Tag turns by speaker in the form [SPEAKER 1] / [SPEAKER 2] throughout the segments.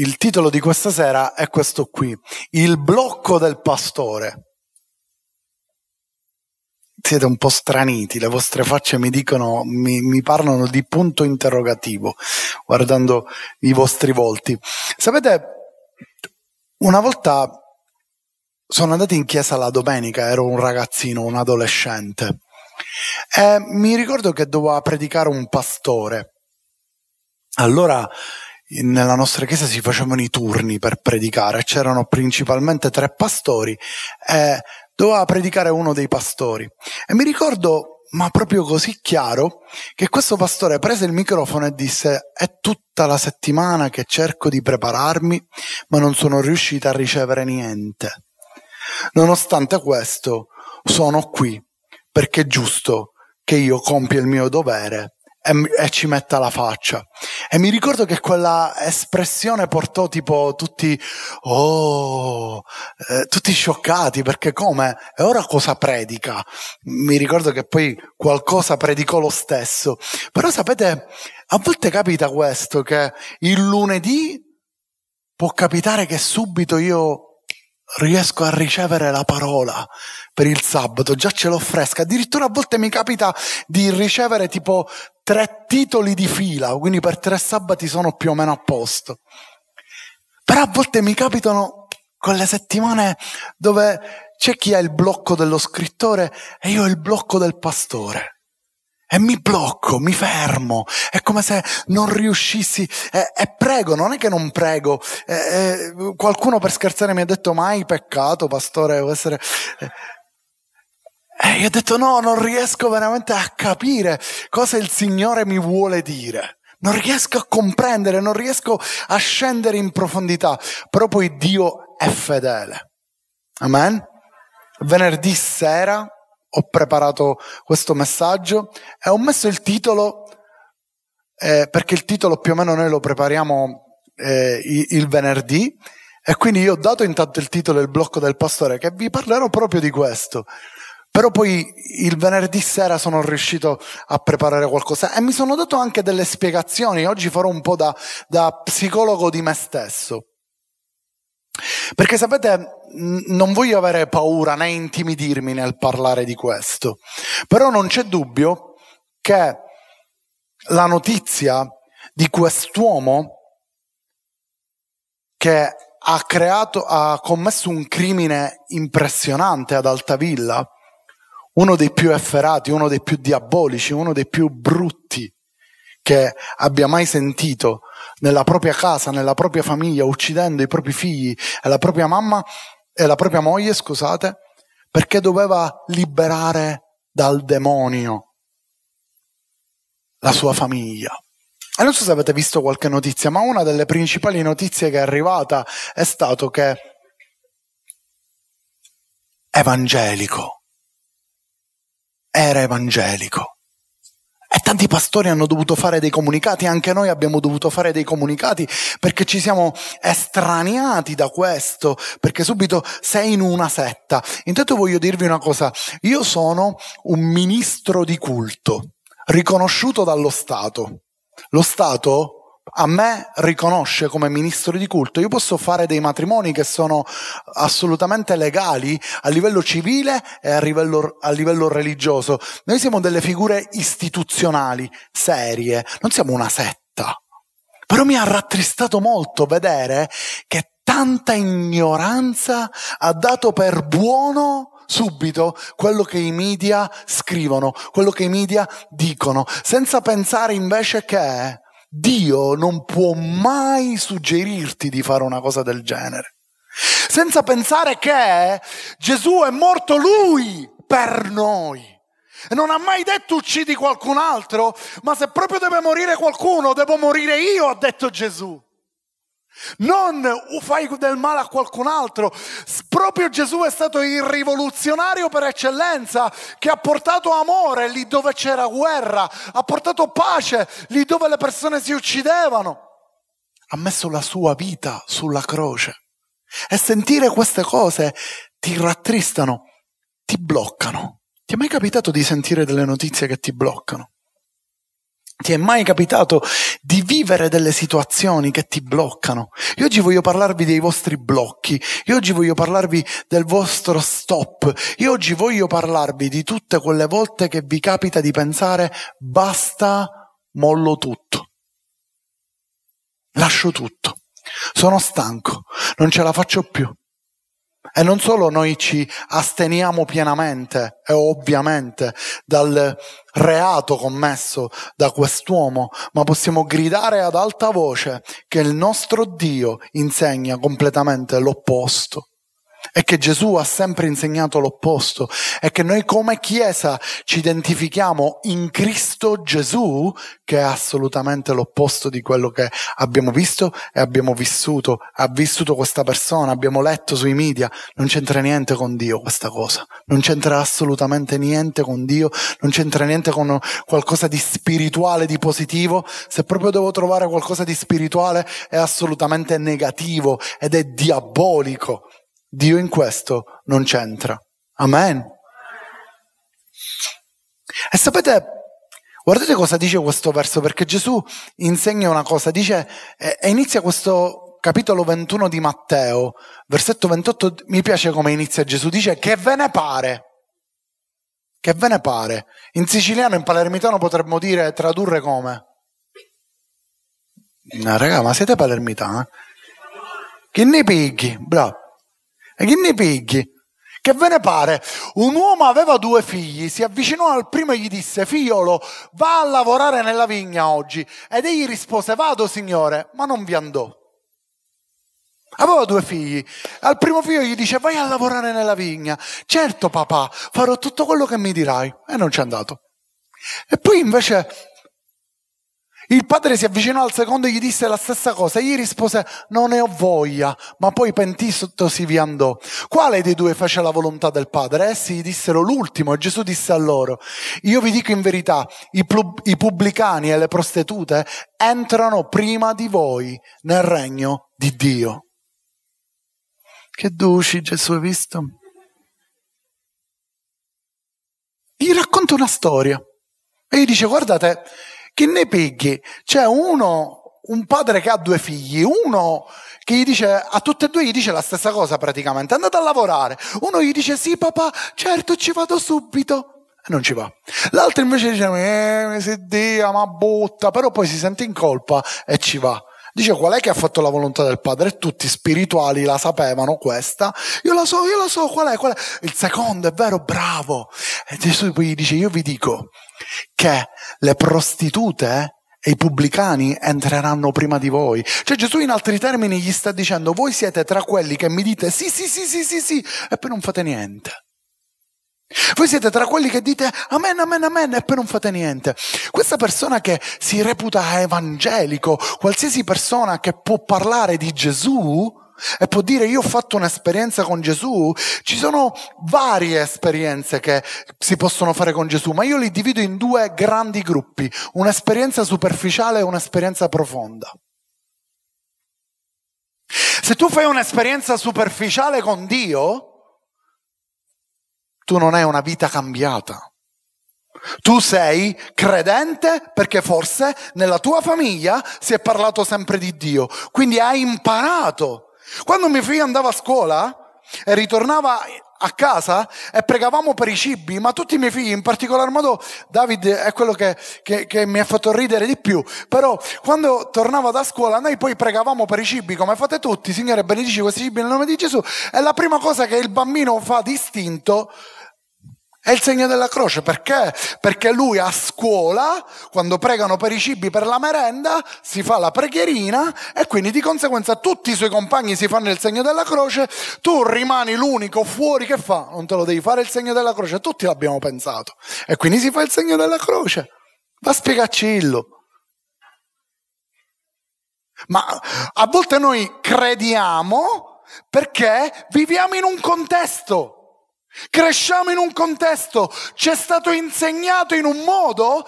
[SPEAKER 1] il titolo di questa sera è questo qui, Il blocco del pastore. Siete un po' straniti, le vostre facce mi dicono, mi, mi parlano di punto interrogativo, guardando i vostri volti. Sapete, una volta sono andato in chiesa la domenica, ero un ragazzino, un adolescente, e mi ricordo che doveva predicare un pastore. Allora nella nostra chiesa si facevano i turni per predicare, c'erano principalmente tre pastori e doveva predicare uno dei pastori. E mi ricordo, ma proprio così chiaro, che questo pastore prese il microfono e disse è tutta la settimana che cerco di prepararmi, ma non sono riuscita a ricevere niente. Nonostante questo, sono qui perché è giusto che io compia il mio dovere e, ci metta la faccia. E mi ricordo che quella espressione portò tipo tutti, oh, eh, tutti scioccati perché come? E ora cosa predica? Mi ricordo che poi qualcosa predicò lo stesso. Però sapete, a volte capita questo, che il lunedì può capitare che subito io riesco a ricevere la parola per il sabato, già ce l'ho fresca. Addirittura a volte mi capita di ricevere tipo tre titoli di fila, quindi per tre sabati sono più o meno a posto. Però a volte mi capitano quelle settimane dove c'è chi ha il blocco dello scrittore e io ho il blocco del pastore. E mi blocco, mi fermo, è come se non riuscissi, e, e prego, non è che non prego, e, e, qualcuno per scherzare mi ha detto mai peccato, pastore, devo essere... E io ho detto no, non riesco veramente a capire cosa il Signore mi vuole dire. Non riesco a comprendere, non riesco a scendere in profondità, però poi Dio è fedele. Amen? Venerdì sera ho preparato questo messaggio e ho messo il titolo, eh, perché il titolo più o meno noi lo prepariamo eh, il venerdì, e quindi io ho dato intanto il titolo Il blocco del pastore, che vi parlerò proprio di questo. Però poi il venerdì sera sono riuscito a preparare qualcosa e mi sono dato anche delle spiegazioni. Oggi farò un po' da, da psicologo di me stesso. Perché sapete, non voglio avere paura né intimidirmi nel parlare di questo, però non c'è dubbio che la notizia di quest'uomo che ha creato, ha commesso un crimine impressionante ad Altavilla, uno dei più efferati, uno dei più diabolici, uno dei più brutti che abbia mai sentito nella propria casa, nella propria famiglia, uccidendo i propri figli e la propria mamma e la propria moglie, scusate, perché doveva liberare dal demonio la sua famiglia. E non so se avete visto qualche notizia, ma una delle principali notizie che è arrivata è stato che evangelico era evangelico tanti pastori hanno dovuto fare dei comunicati, anche noi abbiamo dovuto fare dei comunicati perché ci siamo estraniati da questo, perché subito sei in una setta. Intanto voglio dirvi una cosa, io sono un ministro di culto, riconosciuto dallo Stato. Lo Stato a me riconosce come ministro di culto, io posso fare dei matrimoni che sono assolutamente legali a livello civile e a livello, a livello religioso. Noi siamo delle figure istituzionali, serie, non siamo una setta. Però mi ha rattristato molto vedere che tanta ignoranza ha dato per buono subito quello che i media scrivono, quello che i media dicono, senza pensare invece che Dio non può mai suggerirti di fare una cosa del genere. Senza pensare che Gesù è morto lui per noi. E non ha mai detto uccidi qualcun altro, ma se proprio deve morire qualcuno, devo morire io, ha detto Gesù. Non fai del male a qualcun altro. Proprio Gesù è stato il rivoluzionario per eccellenza che ha portato amore lì dove c'era guerra, ha portato pace lì dove le persone si uccidevano. Ha messo la sua vita sulla croce. E sentire queste cose ti rattristano, ti bloccano. Ti è mai capitato di sentire delle notizie che ti bloccano? Ti è mai capitato di vivere delle situazioni che ti bloccano? Io oggi voglio parlarvi dei vostri blocchi, io oggi voglio parlarvi del vostro stop, io oggi voglio parlarvi di tutte quelle volte che vi capita di pensare basta, mollo tutto, lascio tutto, sono stanco, non ce la faccio più. E non solo noi ci asteniamo pienamente e ovviamente dal reato commesso da quest'uomo, ma possiamo gridare ad alta voce che il nostro Dio insegna completamente l'opposto e che Gesù ha sempre insegnato l'opposto e che noi come Chiesa ci identifichiamo in Cristo Gesù, che è assolutamente l'opposto di quello che abbiamo visto e abbiamo vissuto. Ha vissuto questa persona, abbiamo letto sui media, non c'entra niente con Dio questa cosa, non c'entra assolutamente niente con Dio, non c'entra niente con qualcosa di spirituale, di positivo. Se proprio devo trovare qualcosa di spirituale è assolutamente negativo ed è diabolico. Dio in questo non c'entra. Amen. E sapete, guardate cosa dice questo verso, perché Gesù insegna una cosa, dice, e inizia questo capitolo 21 di Matteo, versetto 28, mi piace come inizia Gesù, dice che ve ne pare. Che ve ne pare? In siciliano, in palermitano potremmo dire, tradurre come? No, raga, ma siete palermitani? Che ne pigli? Bravo. E che ne pigli? Che ve ne pare? Un uomo aveva due figli, si avvicinò al primo e gli disse, figliolo, va a lavorare nella vigna oggi. Ed egli rispose, vado signore, ma non vi andò. Aveva due figli. Al primo figlio gli dice, vai a lavorare nella vigna. Certo papà, farò tutto quello che mi dirai. E non c'è andato. E poi invece il padre si avvicinò al secondo e gli disse la stessa cosa. Egli rispose, non ne ho voglia, ma poi pentitosi vi andò. Quale dei due fece la volontà del padre? Essi gli dissero l'ultimo e Gesù disse a loro, io vi dico in verità, i, pub- i pubblicani e le prostitute entrano prima di voi nel regno di Dio. Che duci Gesù, hai visto? Gli racconta una storia e gli dice, guardate, che ne peghi? C'è uno, un padre che ha due figli, uno che gli dice, a tutte e due gli dice la stessa cosa praticamente, andate a lavorare. Uno gli dice, sì papà, certo ci vado subito. Non ci va. L'altro invece dice, eh, si dia, ma butta, però poi si sente in colpa e ci va. Dice qual è che ha fatto la volontà del padre? E tutti spirituali la sapevano questa. Io la so, io la so, qual è? Qual è? Il secondo è vero, bravo. E Gesù poi gli dice, io vi dico che le prostitute e i pubblicani entreranno prima di voi. Cioè Gesù in altri termini gli sta dicendo, voi siete tra quelli che mi dite sì, sì, sì, sì, sì, sì, e poi non fate niente. Voi siete tra quelli che dite amen, amen, amen e poi non fate niente. Questa persona che si reputa evangelico, qualsiasi persona che può parlare di Gesù e può dire io ho fatto un'esperienza con Gesù, ci sono varie esperienze che si possono fare con Gesù, ma io li divido in due grandi gruppi, un'esperienza superficiale e un'esperienza profonda. Se tu fai un'esperienza superficiale con Dio, tu non hai una vita cambiata. Tu sei credente perché forse nella tua famiglia si è parlato sempre di Dio, quindi hai imparato. Quando mio figlio andava a scuola e ritornava a casa e pregavamo per i cibi, ma tutti i miei figli, in particolar modo David è quello che, che, che, mi ha fatto ridere di più, però quando tornava da scuola noi poi pregavamo per i cibi come fate tutti, Signore benedici questi cibi nel nome di Gesù, e la prima cosa che il bambino fa distinto è il segno della croce, perché? Perché lui a scuola, quando pregano per i cibi per la merenda, si fa la preghierina e quindi di conseguenza tutti i suoi compagni si fanno il segno della croce, tu rimani l'unico fuori che fa, non te lo devi fare il segno della croce, tutti l'abbiamo pensato. E quindi si fa il segno della croce. Va a spiegarcillo. Ma a volte noi crediamo perché viviamo in un contesto. Cresciamo in un contesto, ci è stato insegnato in un modo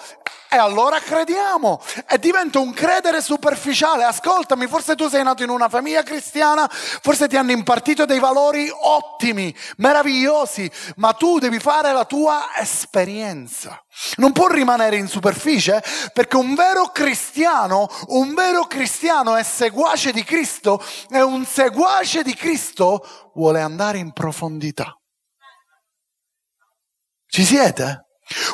[SPEAKER 1] E allora crediamo e diventa un credere superficiale. Ascoltami, forse tu sei nato in una famiglia cristiana, forse ti hanno impartito dei valori ottimi, meravigliosi, ma tu devi fare la tua esperienza. Non può rimanere in superficie perché un vero cristiano, un vero cristiano è seguace di Cristo e un seguace di Cristo vuole andare in profondità. Ci siete?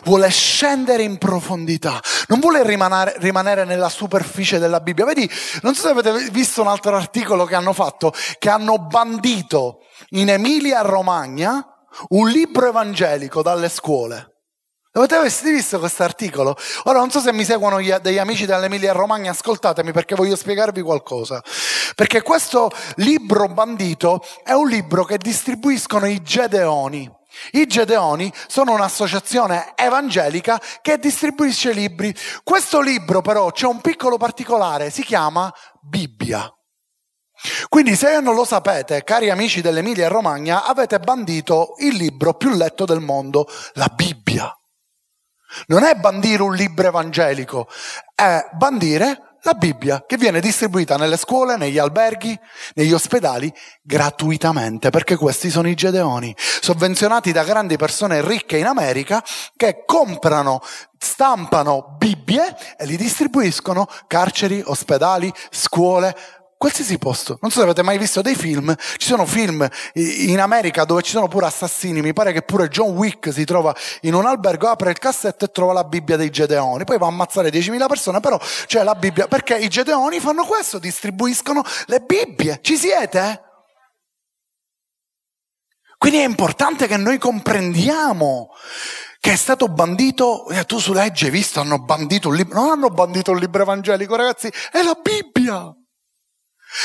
[SPEAKER 1] Vuole scendere in profondità, non vuole rimanere, rimanere, nella superficie della Bibbia. Vedi, non so se avete visto un altro articolo che hanno fatto, che hanno bandito in Emilia Romagna un libro evangelico dalle scuole. Avete visto questo articolo? Ora non so se mi seguono gli, degli amici dell'Emilia Romagna, ascoltatemi perché voglio spiegarvi qualcosa. Perché questo libro bandito è un libro che distribuiscono i Gedeoni. I Gedeoni sono un'associazione evangelica che distribuisce libri. Questo libro però c'è un piccolo particolare, si chiama Bibbia. Quindi se non lo sapete, cari amici dell'Emilia Romagna, avete bandito il libro più letto del mondo, la Bibbia. Non è bandire un libro evangelico, è bandire la Bibbia che viene distribuita nelle scuole, negli alberghi, negli ospedali gratuitamente, perché questi sono i gedeoni, sovvenzionati da grandi persone ricche in America che comprano, stampano Bibbie e li distribuiscono carceri, ospedali, scuole, qualsiasi posto. Non so se avete mai visto dei film, ci sono film in America dove ci sono pure assassini, mi pare che pure John Wick si trova in un albergo, apre il cassetto e trova la Bibbia dei Gedeoni, poi va a ammazzare 10.000 persone, però c'è la Bibbia, perché i Gedeoni fanno questo, distribuiscono le Bibbie, ci siete? Quindi è importante che noi comprendiamo che è stato bandito, eh, tu su legge hai visto, hanno bandito un libro, non hanno bandito un libro evangelico ragazzi, è la Bibbia.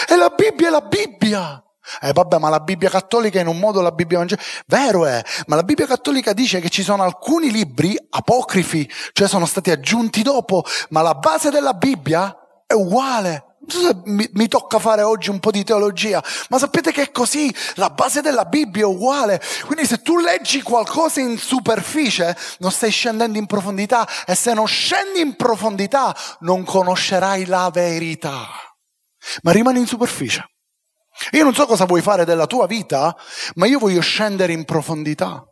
[SPEAKER 1] E la Bibbia è la Bibbia. Eh vabbè, ma la Bibbia cattolica in un modo la Bibbia evangelica. Vero è, ma la Bibbia cattolica dice che ci sono alcuni libri apocrifi, cioè sono stati aggiunti dopo, ma la base della Bibbia è uguale. Mi, mi, tocca fare oggi un po' di teologia, ma sapete che è così, la base della Bibbia è uguale. Quindi se tu leggi qualcosa in superficie, non stai scendendo in profondità e se non scendi in profondità non conoscerai la verità ma rimani in superficie. Io non so cosa vuoi fare della tua vita, ma io voglio scendere in profondità.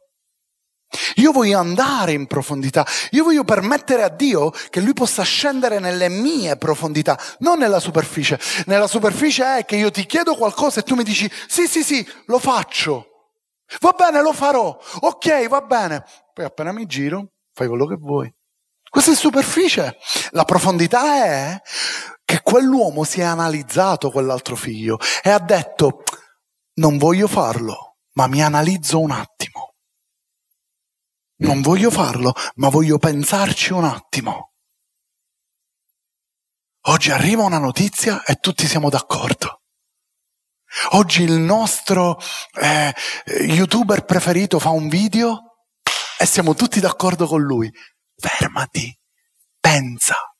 [SPEAKER 1] Io voglio andare in profondità, io voglio permettere a Dio che Lui possa scendere nelle mie profondità, non nella superficie. Nella superficie è che io ti chiedo qualcosa e tu mi dici sì, sì, sì, lo faccio. Va bene, lo farò. Ok, va bene. Poi appena mi giro, fai quello che vuoi. Questa è superficie. La profondità è che quell'uomo si è analizzato quell'altro figlio e ha detto non voglio farlo, ma mi analizzo un attimo. Non voglio farlo, ma voglio pensarci un attimo. Oggi arriva una notizia e tutti siamo d'accordo. Oggi il nostro eh, youtuber preferito fa un video e siamo tutti d'accordo con lui. Fermati, pensa.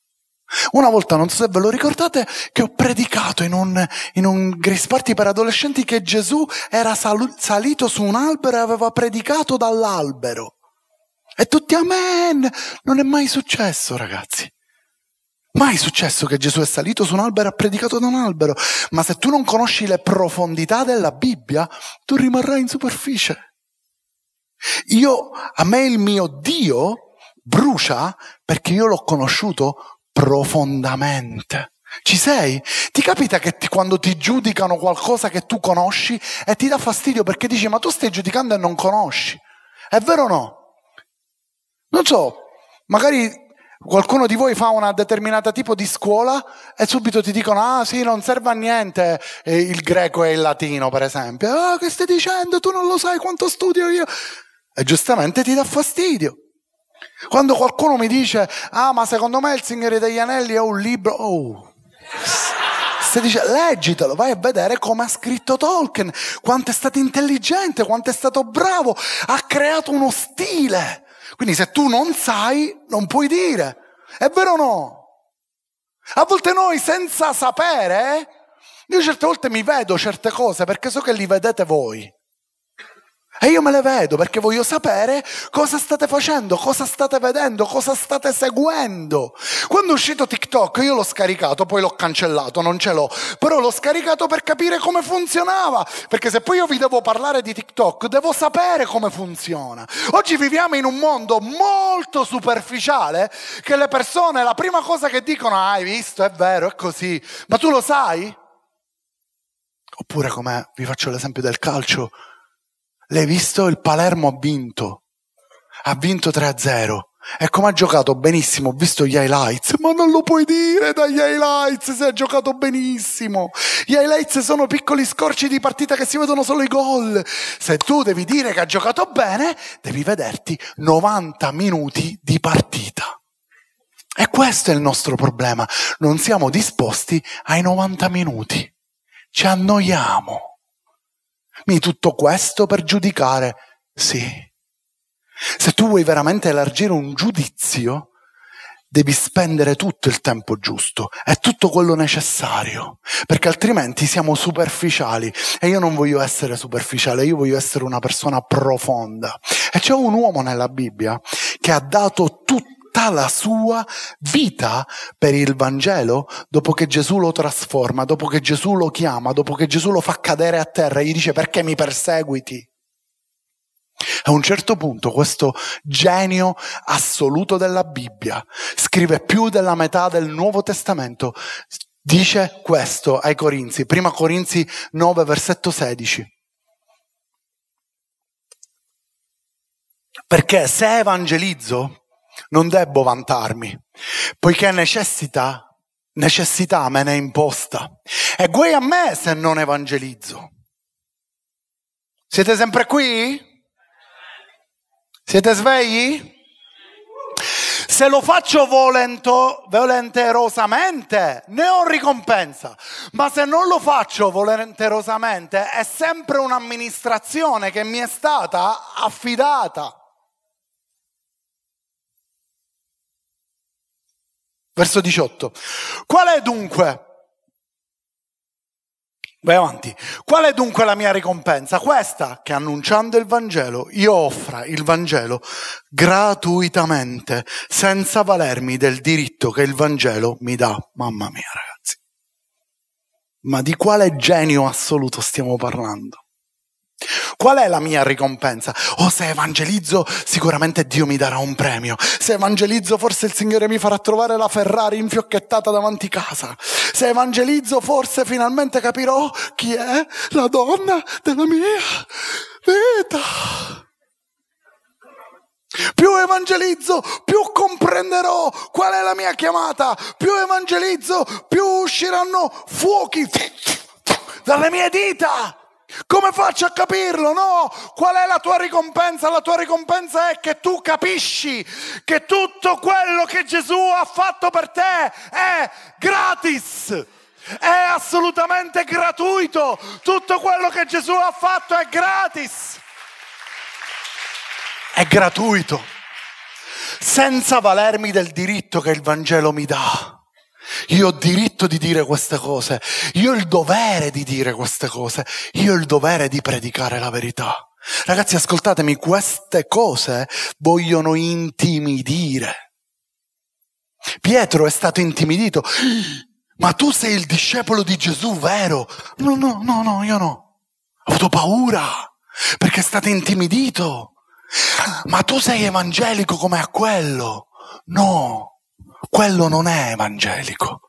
[SPEAKER 1] Una volta, non so se ve lo ricordate, che ho predicato in un, in un Grace Party per adolescenti che Gesù era sal- salito su un albero e aveva predicato dall'albero. E tutti amen! Non è mai successo, ragazzi. Mai successo che Gesù è salito su un albero e ha predicato da un albero. Ma se tu non conosci le profondità della Bibbia, tu rimarrai in superficie. Io, a me il mio Dio brucia perché io l'ho conosciuto profondamente. Ci sei? Ti capita che ti, quando ti giudicano qualcosa che tu conosci e ti dà fastidio perché dici ma tu stai giudicando e non conosci? È vero o no? Non so, magari qualcuno di voi fa una determinata tipo di scuola e subito ti dicono ah sì non serve a niente eh, il greco e il latino per esempio. Ah che stai dicendo? Tu non lo sai quanto studio io? E giustamente ti dà fastidio. Quando qualcuno mi dice, ah ma secondo me il Signore degli Anelli è un libro, oh, se dice leggitelo, vai a vedere come ha scritto Tolkien, quanto è stato intelligente, quanto è stato bravo, ha creato uno stile. Quindi se tu non sai, non puoi dire. È vero o no? A volte noi senza sapere, io certe volte mi vedo certe cose perché so che li vedete voi. E io me le vedo perché voglio sapere cosa state facendo, cosa state vedendo, cosa state seguendo. Quando è uscito TikTok io l'ho scaricato, poi l'ho cancellato, non ce l'ho, però l'ho scaricato per capire come funzionava, perché se poi io vi devo parlare di TikTok devo sapere come funziona. Oggi viviamo in un mondo molto superficiale che le persone la prima cosa che dicono, ah, hai visto, è vero, è così, ma tu lo sai? Oppure come vi faccio l'esempio del calcio, l'hai visto? Il Palermo ha vinto, ha vinto 3-0. E come ha giocato benissimo, ho visto gli highlights, ma non lo puoi dire dagli highlights se ha giocato benissimo. Gli highlights sono piccoli scorci di partita che si vedono solo i gol. Se tu devi dire che ha giocato bene, devi vederti 90 minuti di partita. E questo è il nostro problema, non siamo disposti ai 90 minuti ci annoiamo. Mi tutto questo per giudicare? Sì. Se tu vuoi veramente elargire un giudizio, devi spendere tutto il tempo giusto e tutto quello necessario, perché altrimenti siamo superficiali e io non voglio essere superficiale, io voglio essere una persona profonda. E c'è un uomo nella Bibbia che ha dato tutto tutta la sua vita per il Vangelo dopo che Gesù lo trasforma, dopo che Gesù lo chiama, dopo che Gesù lo fa cadere a terra e gli dice perché mi perseguiti? A un certo punto questo genio assoluto della Bibbia scrive più della metà del Nuovo Testamento, dice questo ai Corinzi, prima Corinzi 9 versetto 16. Perché se evangelizzo non debbo vantarmi, poiché necessità, necessità me ne è imposta. E guai a me se non evangelizzo. Siete sempre qui? Siete svegli? Se lo faccio volento, volenterosamente, ne ho ricompensa. Ma se non lo faccio volenterosamente, è sempre un'amministrazione che mi è stata affidata. Verso 18. Qual è dunque? Vai avanti. Qual è dunque la mia ricompensa? Questa che annunciando il Vangelo io offra il Vangelo gratuitamente, senza valermi del diritto che il Vangelo mi dà. Mamma mia ragazzi. Ma di quale genio assoluto stiamo parlando? Qual è la mia ricompensa? Oh, se evangelizzo, sicuramente Dio mi darà un premio. Se evangelizzo, forse il Signore mi farà trovare la Ferrari infiocchettata davanti casa. Se evangelizzo, forse finalmente capirò chi è la donna della mia vita. Più evangelizzo, più comprenderò qual è la mia chiamata. Più evangelizzo, più usciranno fuochi dalle mie dita. Come faccio a capirlo? No, qual è la tua ricompensa? La tua ricompensa è che tu capisci che tutto quello che Gesù ha fatto per te è gratis. È assolutamente gratuito. Tutto quello che Gesù ha fatto è gratis. È gratuito. Senza valermi del diritto che il Vangelo mi dà. Io ho diritto di dire queste cose, io ho il dovere di dire queste cose, io ho il dovere di predicare la verità. Ragazzi, ascoltatemi, queste cose vogliono intimidire. Pietro è stato intimidito. Ma tu sei il discepolo di Gesù, vero? No, no, no, no, io no. Ho avuto paura perché è stato intimidito. Ma tu sei evangelico come a quello? No. Quello non è evangelico.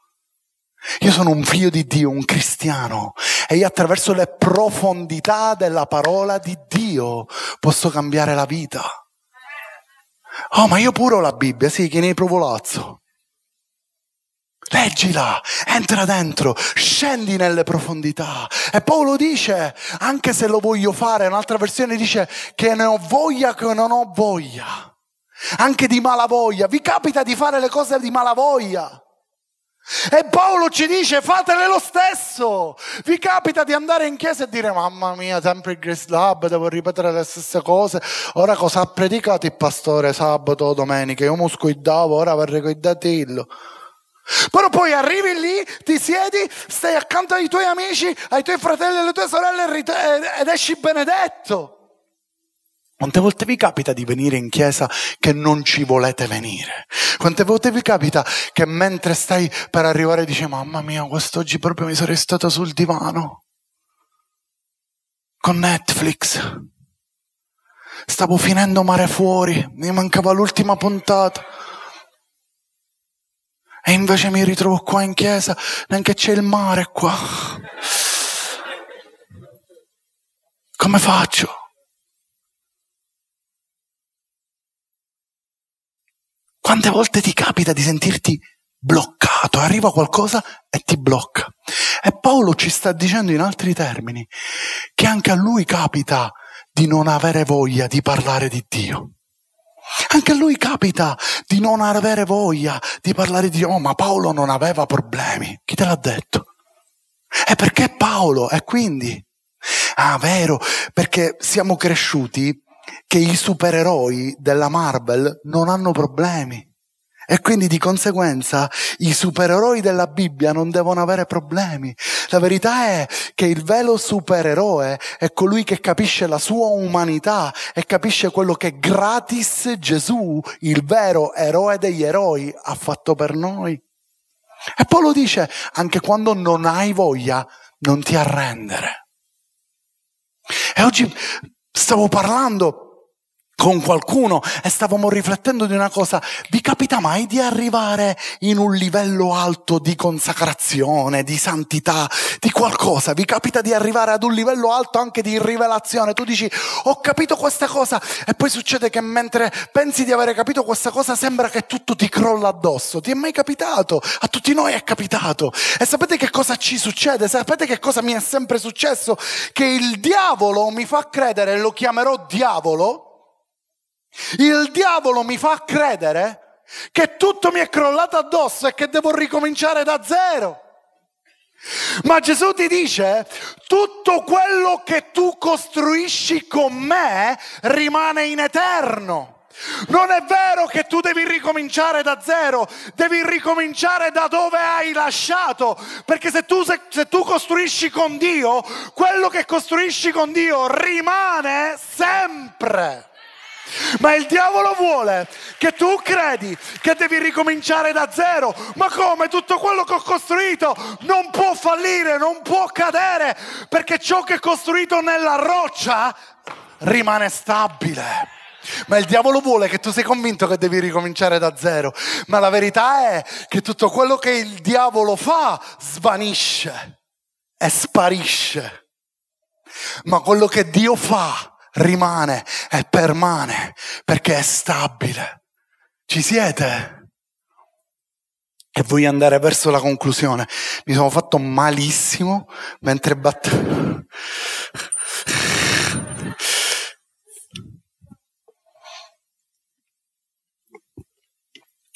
[SPEAKER 1] Io sono un figlio di Dio, un cristiano, e io attraverso le profondità della parola di Dio posso cambiare la vita. Oh, ma io pure ho la Bibbia, sì, che ne provo lazzo. Leggila, entra dentro, scendi nelle profondità. E Paolo dice, anche se lo voglio fare, un'altra versione dice che ne ho voglia che non ho voglia anche di malavoglia. Vi capita di fare le cose di malavoglia? E Paolo ci dice fatele lo stesso. Vi capita di andare in chiesa e dire mamma mia, sempre il Grace Lab, devo ripetere le stesse cose. Ora cosa ha predicato il pastore sabato o domenica? Io musco il davo, ora vorrei con il datillo. Però poi arrivi lì, ti siedi, stai accanto ai tuoi amici, ai tuoi fratelli e alle tue sorelle ed esci benedetto. Quante volte vi capita di venire in chiesa che non ci volete venire? Quante volte vi capita che mentre stai per arrivare dici mamma mia, quest'oggi proprio mi sarei stata sul divano? Con Netflix. Stavo finendo mare fuori, mi mancava l'ultima puntata. E invece mi ritrovo qua in chiesa, neanche c'è il mare qua. Come faccio? Quante volte ti capita di sentirti bloccato? Arriva qualcosa e ti blocca. E Paolo ci sta dicendo in altri termini che anche a lui capita di non avere voglia di parlare di Dio. Anche a lui capita di non avere voglia di parlare di Dio. Oh, ma Paolo non aveva problemi. Chi te l'ha detto? E perché Paolo? E quindi? Ah, vero, perché siamo cresciuti che i supereroi della Marvel non hanno problemi. E quindi di conseguenza i supereroi della Bibbia non devono avere problemi. La verità è che il vero supereroe è colui che capisce la sua umanità e capisce quello che gratis Gesù, il vero eroe degli eroi, ha fatto per noi. E poi lo dice, anche quando non hai voglia, non ti arrendere. E oggi stavo parlando con qualcuno e stavamo riflettendo di una cosa, vi capita mai di arrivare in un livello alto di consacrazione, di santità, di qualcosa? Vi capita di arrivare ad un livello alto anche di rivelazione? Tu dici, ho capito questa cosa e poi succede che mentre pensi di avere capito questa cosa sembra che tutto ti crolla addosso. Ti è mai capitato? A tutti noi è capitato. E sapete che cosa ci succede? Sapete che cosa mi è sempre successo? Che il diavolo mi fa credere, lo chiamerò diavolo, il diavolo mi fa credere che tutto mi è crollato addosso e che devo ricominciare da zero. Ma Gesù ti dice, tutto quello che tu costruisci con me rimane in eterno. Non è vero che tu devi ricominciare da zero, devi ricominciare da dove hai lasciato, perché se tu, se, se tu costruisci con Dio, quello che costruisci con Dio rimane sempre. Ma il diavolo vuole che tu credi che devi ricominciare da zero. Ma come? Tutto quello che ho costruito non può fallire, non può cadere, perché ciò che è costruito nella roccia rimane stabile. Ma il diavolo vuole che tu sei convinto che devi ricominciare da zero. Ma la verità è che tutto quello che il diavolo fa svanisce e sparisce. Ma quello che Dio fa rimane e permane perché è stabile. Ci siete? E voglio andare verso la conclusione. Mi sono fatto malissimo mentre battevo.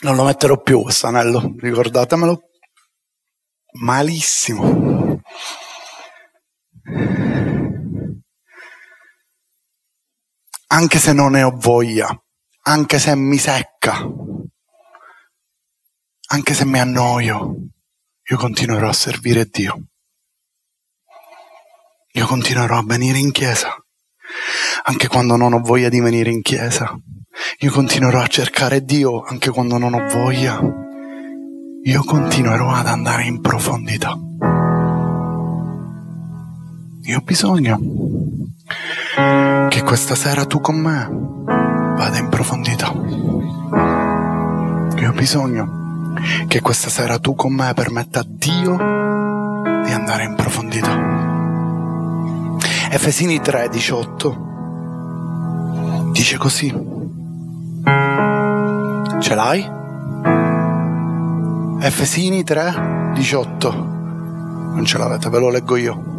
[SPEAKER 1] Non lo metterò più questo anello, ricordatemelo. Malissimo. Anche se non ne ho voglia, anche se mi secca, anche se mi annoio, io continuerò a servire Dio. Io continuerò a venire in chiesa, anche quando non ho voglia di venire in chiesa. Io continuerò a cercare Dio anche quando non ho voglia. Io continuerò ad andare in profondità. Io ho bisogno che questa sera tu con me vada in profondità. Io ho bisogno che questa sera tu con me permetta a Dio di andare in profondità. Efesini 3, 18 dice così. Ce l'hai? Efesini 3, 18. Non ce l'avete, ve lo leggo io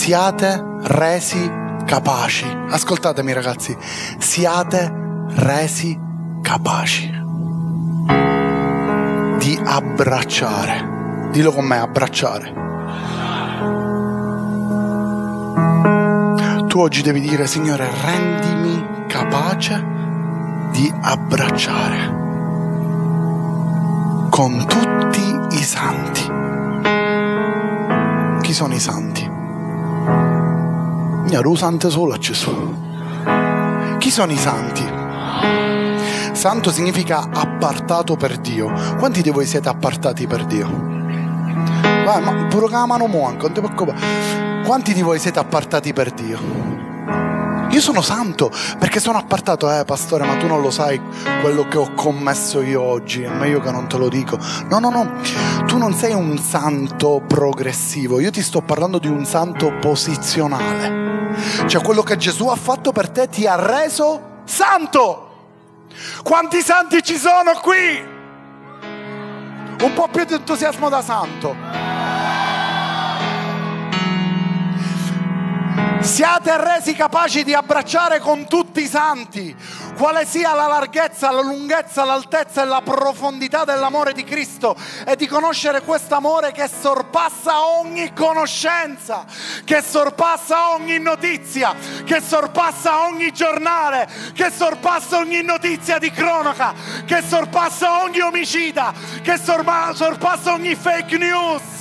[SPEAKER 1] siate resi capaci. Ascoltatemi ragazzi, siate resi capaci di abbracciare. Dillo con me, abbracciare. Tu oggi devi dire, Signore, rendimi capace di abbracciare con tutti i santi. Chi sono i santi? Io santo solo a Gesù. Chi sono i santi? Santo significa appartato per Dio. Quanti di voi siete appartati per Dio? Vai, ma pure che la mano muoca, non ti preoccupare. Quanti di voi siete appartati per Dio? Io sono santo perché sono appartato, eh pastore, ma tu non lo sai quello che ho commesso io oggi, è meglio che non te lo dico. No, no, no, tu non sei un santo progressivo, io ti sto parlando di un santo posizionale. Cioè quello che Gesù ha fatto per te ti ha reso santo. Quanti santi ci sono qui? Un po' più di entusiasmo da santo. Siate resi capaci di abbracciare con tutti i santi, quale sia la larghezza, la lunghezza, l'altezza e la profondità dell'amore di Cristo e di conoscere questo amore che sorpassa ogni conoscenza, che sorpassa ogni notizia, che sorpassa ogni giornale, che sorpassa ogni notizia di cronaca, che sorpassa ogni omicida, che sorpassa ogni fake news.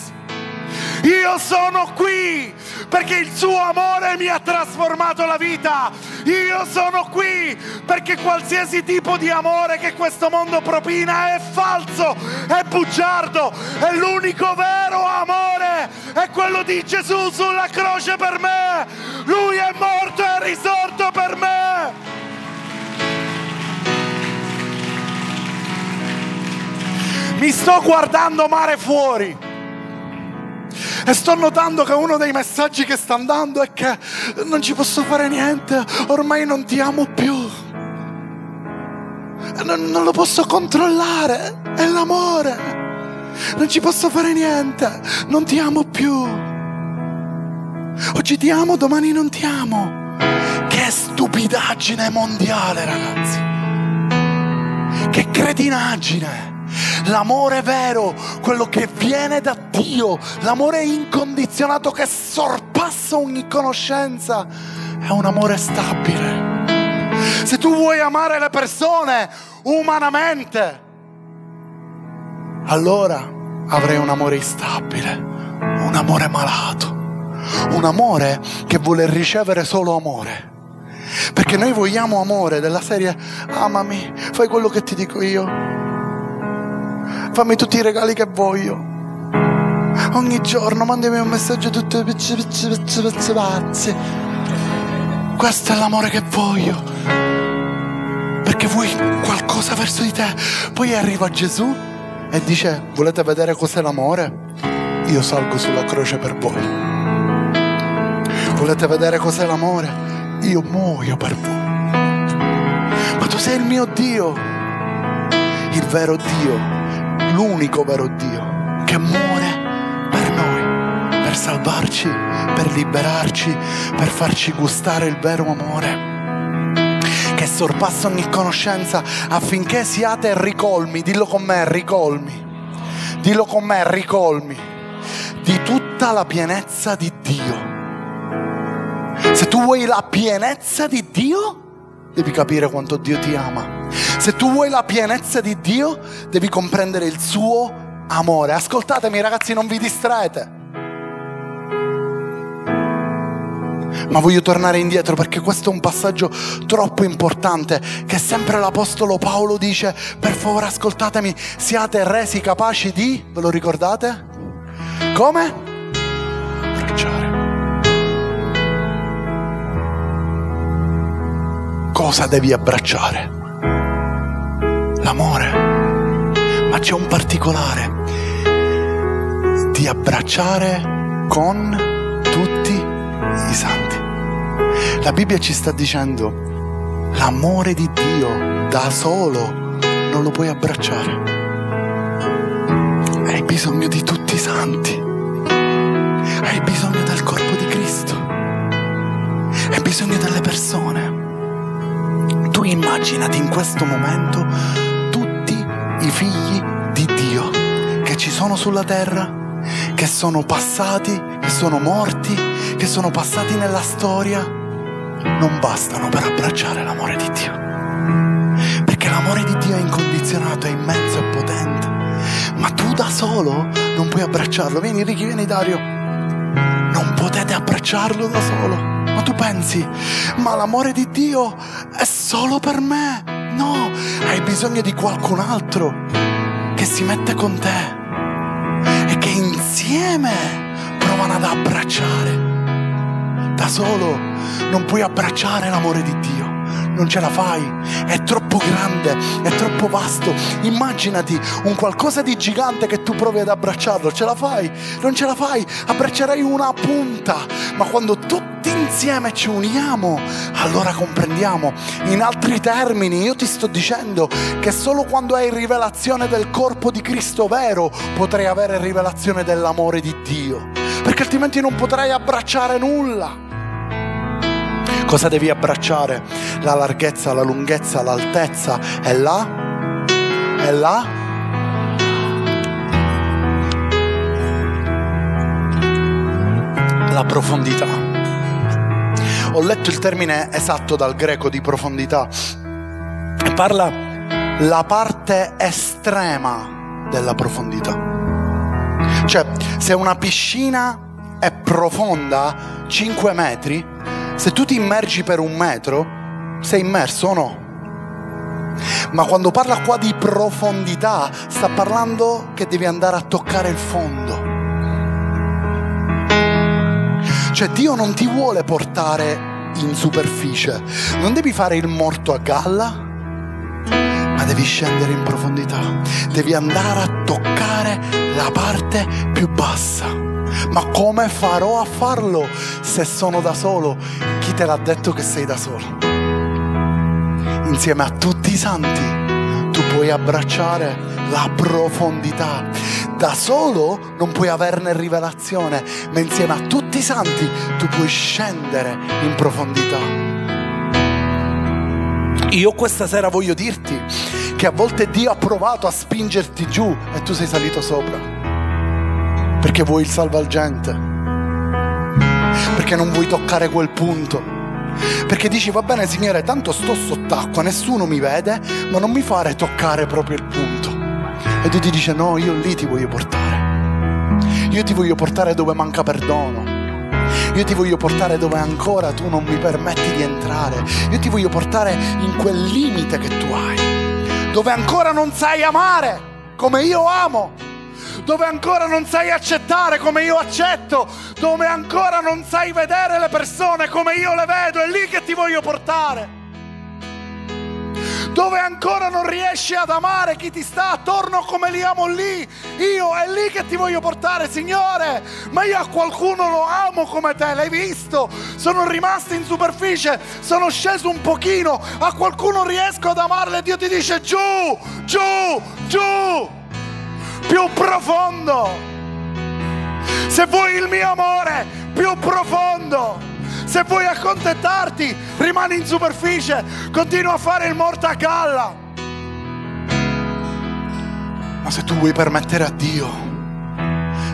[SPEAKER 1] Io sono qui perché il suo amore mi ha trasformato la vita. Io sono qui perché qualsiasi tipo di amore che questo mondo propina è falso, è bugiardo, è l'unico vero amore, è quello di Gesù sulla croce per me. Lui è morto e risorto per me. Mi sto guardando mare fuori. E sto notando che uno dei messaggi che sta andando è che non ci posso fare niente, ormai non ti amo più. Non, non lo posso controllare, è l'amore. Non ci posso fare niente, non ti amo più. Oggi ti amo, domani non ti amo. Che stupidaggine mondiale, ragazzi. Che cretinaggine. L'amore vero, quello che viene da Dio, l'amore incondizionato che sorpassa ogni conoscenza, è un amore stabile. Se tu vuoi amare le persone umanamente, allora avrai un amore instabile, un amore malato, un amore che vuole ricevere solo amore. Perché noi vogliamo amore della serie amami, fai quello che ti dico io, fammi tutti i regali che voglio. Ogni giorno mandami un messaggio tutto pizzi, pizzi, pizzi, pizzi, pazzi. Questo è l'amore che voglio. Perché vuoi qualcosa verso di te. Poi arriva Gesù e dice, volete vedere cos'è l'amore? Io salgo sulla croce per voi. Volete vedere cos'è l'amore? Io muoio per voi. Ma tu sei il mio Dio, il vero Dio l'unico vero Dio che muore per noi, per salvarci, per liberarci, per farci gustare il vero amore che sorpassa ogni conoscenza affinché siate ricolmi, dillo con me, ricolmi, dillo con me, ricolmi di tutta la pienezza di Dio. Se tu vuoi la pienezza di Dio, devi capire quanto Dio ti ama. Se tu vuoi la pienezza di Dio, devi comprendere il suo amore. Ascoltatemi ragazzi, non vi distraete. Ma voglio tornare indietro perché questo è un passaggio troppo importante che sempre l'Apostolo Paolo dice, per favore ascoltatemi, siate resi capaci di, ve lo ricordate? Come? Abbracciare. Cosa devi abbracciare? l'amore, ma c'è un particolare, di abbracciare con tutti i santi. La Bibbia ci sta dicendo, l'amore di Dio da solo non lo puoi abbracciare. Hai bisogno di tutti i santi. Hai bisogno del corpo di Cristo. Hai bisogno delle persone. Tu immaginati in questo momento i figli di Dio che ci sono sulla terra, che sono passati, che sono morti, che sono passati nella storia, non bastano per abbracciare l'amore di Dio. Perché l'amore di Dio è incondizionato, è immenso e potente. Ma tu da solo non puoi abbracciarlo. Vieni Ricky, vieni Dario. Non potete abbracciarlo da solo. Ma tu pensi, ma l'amore di Dio è solo per me. No, hai bisogno di qualcun altro che si mette con te e che insieme provano ad abbracciare. Da solo non puoi abbracciare l'amore di Dio non ce la fai, è troppo grande, è troppo vasto. Immaginati un qualcosa di gigante che tu provi ad abbracciarlo, ce la fai? Non ce la fai, abbraccerai una punta, ma quando tutti insieme ci uniamo, allora comprendiamo. In altri termini, io ti sto dicendo che solo quando hai rivelazione del corpo di Cristo vero potrai avere rivelazione dell'amore di Dio, perché altrimenti non potrai abbracciare nulla. Cosa devi abbracciare? La larghezza, la lunghezza, l'altezza è là? È là? La profondità. Ho letto il termine esatto dal greco di profondità. Parla la parte estrema della profondità. Cioè, se una piscina è profonda 5 metri, se tu ti immergi per un metro, sei immerso o no? Ma quando parla qua di profondità, sta parlando che devi andare a toccare il fondo. Cioè Dio non ti vuole portare in superficie, non devi fare il morto a galla, ma devi scendere in profondità, devi andare a toccare la parte più bassa. Ma come farò a farlo se sono da solo? Chi te l'ha detto che sei da solo? Insieme a tutti i santi tu puoi abbracciare la profondità. Da solo non puoi averne rivelazione, ma insieme a tutti i santi tu puoi scendere in profondità. Io questa sera voglio dirti che a volte Dio ha provato a spingerti giù e tu sei salito sopra perché vuoi il salvagente, perché non vuoi toccare quel punto, perché dici va bene Signore, tanto sto sott'acqua, nessuno mi vede, ma non mi fare toccare proprio il punto. E Dio ti dice no, io lì ti voglio portare, io ti voglio portare dove manca perdono. Io ti voglio portare dove ancora tu non mi permetti di entrare. Io ti voglio portare in quel limite che tu hai. Dove ancora non sai amare come io amo dove ancora non sai accettare come io accetto, dove ancora non sai vedere le persone come io le vedo, è lì che ti voglio portare. Dove ancora non riesci ad amare chi ti sta attorno come li amo lì, io è lì che ti voglio portare, Signore. Ma io a qualcuno lo amo come te, l'hai visto? Sono rimasto in superficie, sono sceso un pochino, a qualcuno riesco ad amarle, Dio ti dice giù, giù, giù più profondo. Se vuoi il mio amore, più profondo. Se vuoi accontentarti, rimani in superficie, continua a fare il morto a galla. Ma se tu vuoi permettere a Dio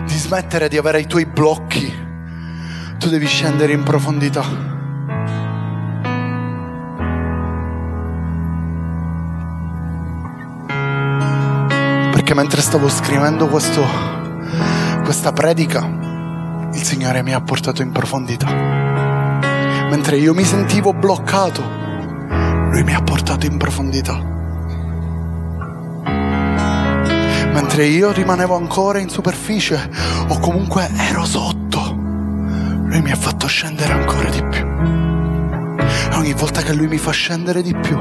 [SPEAKER 1] di smettere di avere i tuoi blocchi, tu devi scendere in profondità. Perché mentre stavo scrivendo questo, questa predica, il Signore mi ha portato in profondità. Mentre io mi sentivo bloccato, Lui mi ha portato in profondità. Mentre io rimanevo ancora in superficie o comunque ero sotto, Lui mi ha fatto scendere ancora di più. E ogni volta che Lui mi fa scendere di più,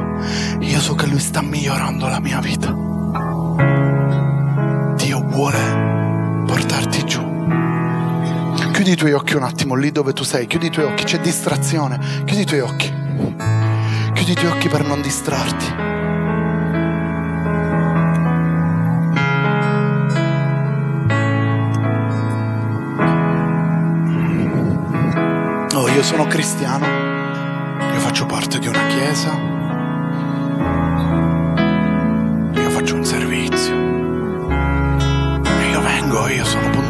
[SPEAKER 1] io so che Lui sta migliorando la mia vita vuole portarti giù. Chiudi i tuoi occhi un attimo lì dove tu sei, chiudi i tuoi occhi, c'è distrazione, chiudi i tuoi occhi. Chiudi i tuoi occhi per non distrarti. Oh, io sono cristiano, io faccio parte di una chiesa,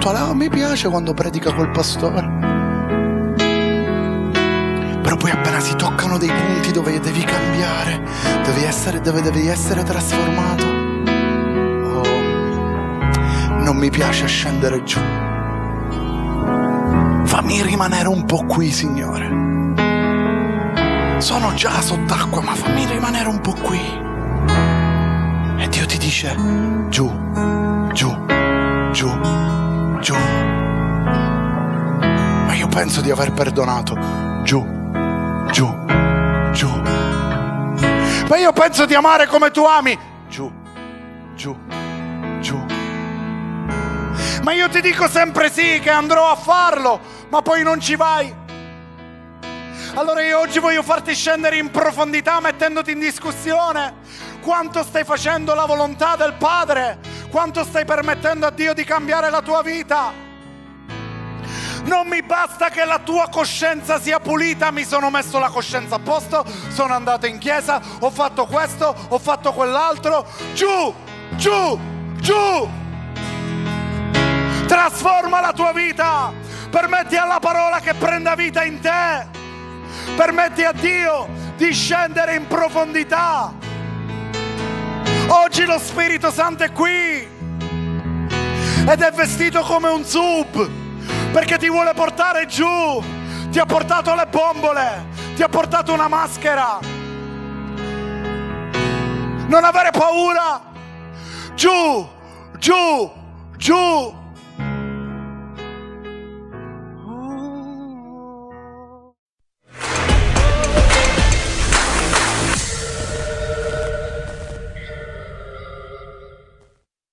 [SPEAKER 1] puntuale, oh, mi piace quando predica quel pastore. Però poi appena si toccano dei punti dove devi cambiare, devi essere, dove devi essere trasformato, oh, non mi piace scendere giù. Fammi rimanere un po' qui, Signore. sono già sott'acqua, ma fammi rimanere un po' qui. E Dio ti dice, giù, giù, giù, giù. Ma io penso di aver perdonato. Giù, giù, giù. Ma io penso di amare come tu ami. Giù, giù, giù. Ma io ti dico sempre sì che andrò a farlo, ma poi non ci vai. Allora io oggi voglio farti scendere in profondità mettendoti in discussione quanto stai facendo la volontà del Padre, quanto stai permettendo a Dio di cambiare la tua vita. Non mi basta che la tua coscienza sia pulita, mi sono messo la coscienza a posto, sono andato in chiesa, ho fatto questo, ho fatto quell'altro. Giù, giù, giù. Trasforma la tua vita, permetti alla parola che prenda vita in te. Permetti a Dio di scendere in profondità. Oggi lo Spirito Santo è qui ed è vestito come un sub perché ti vuole portare giù. Ti ha portato le bombole, ti ha portato una maschera. Non avere paura. Giù, giù, giù.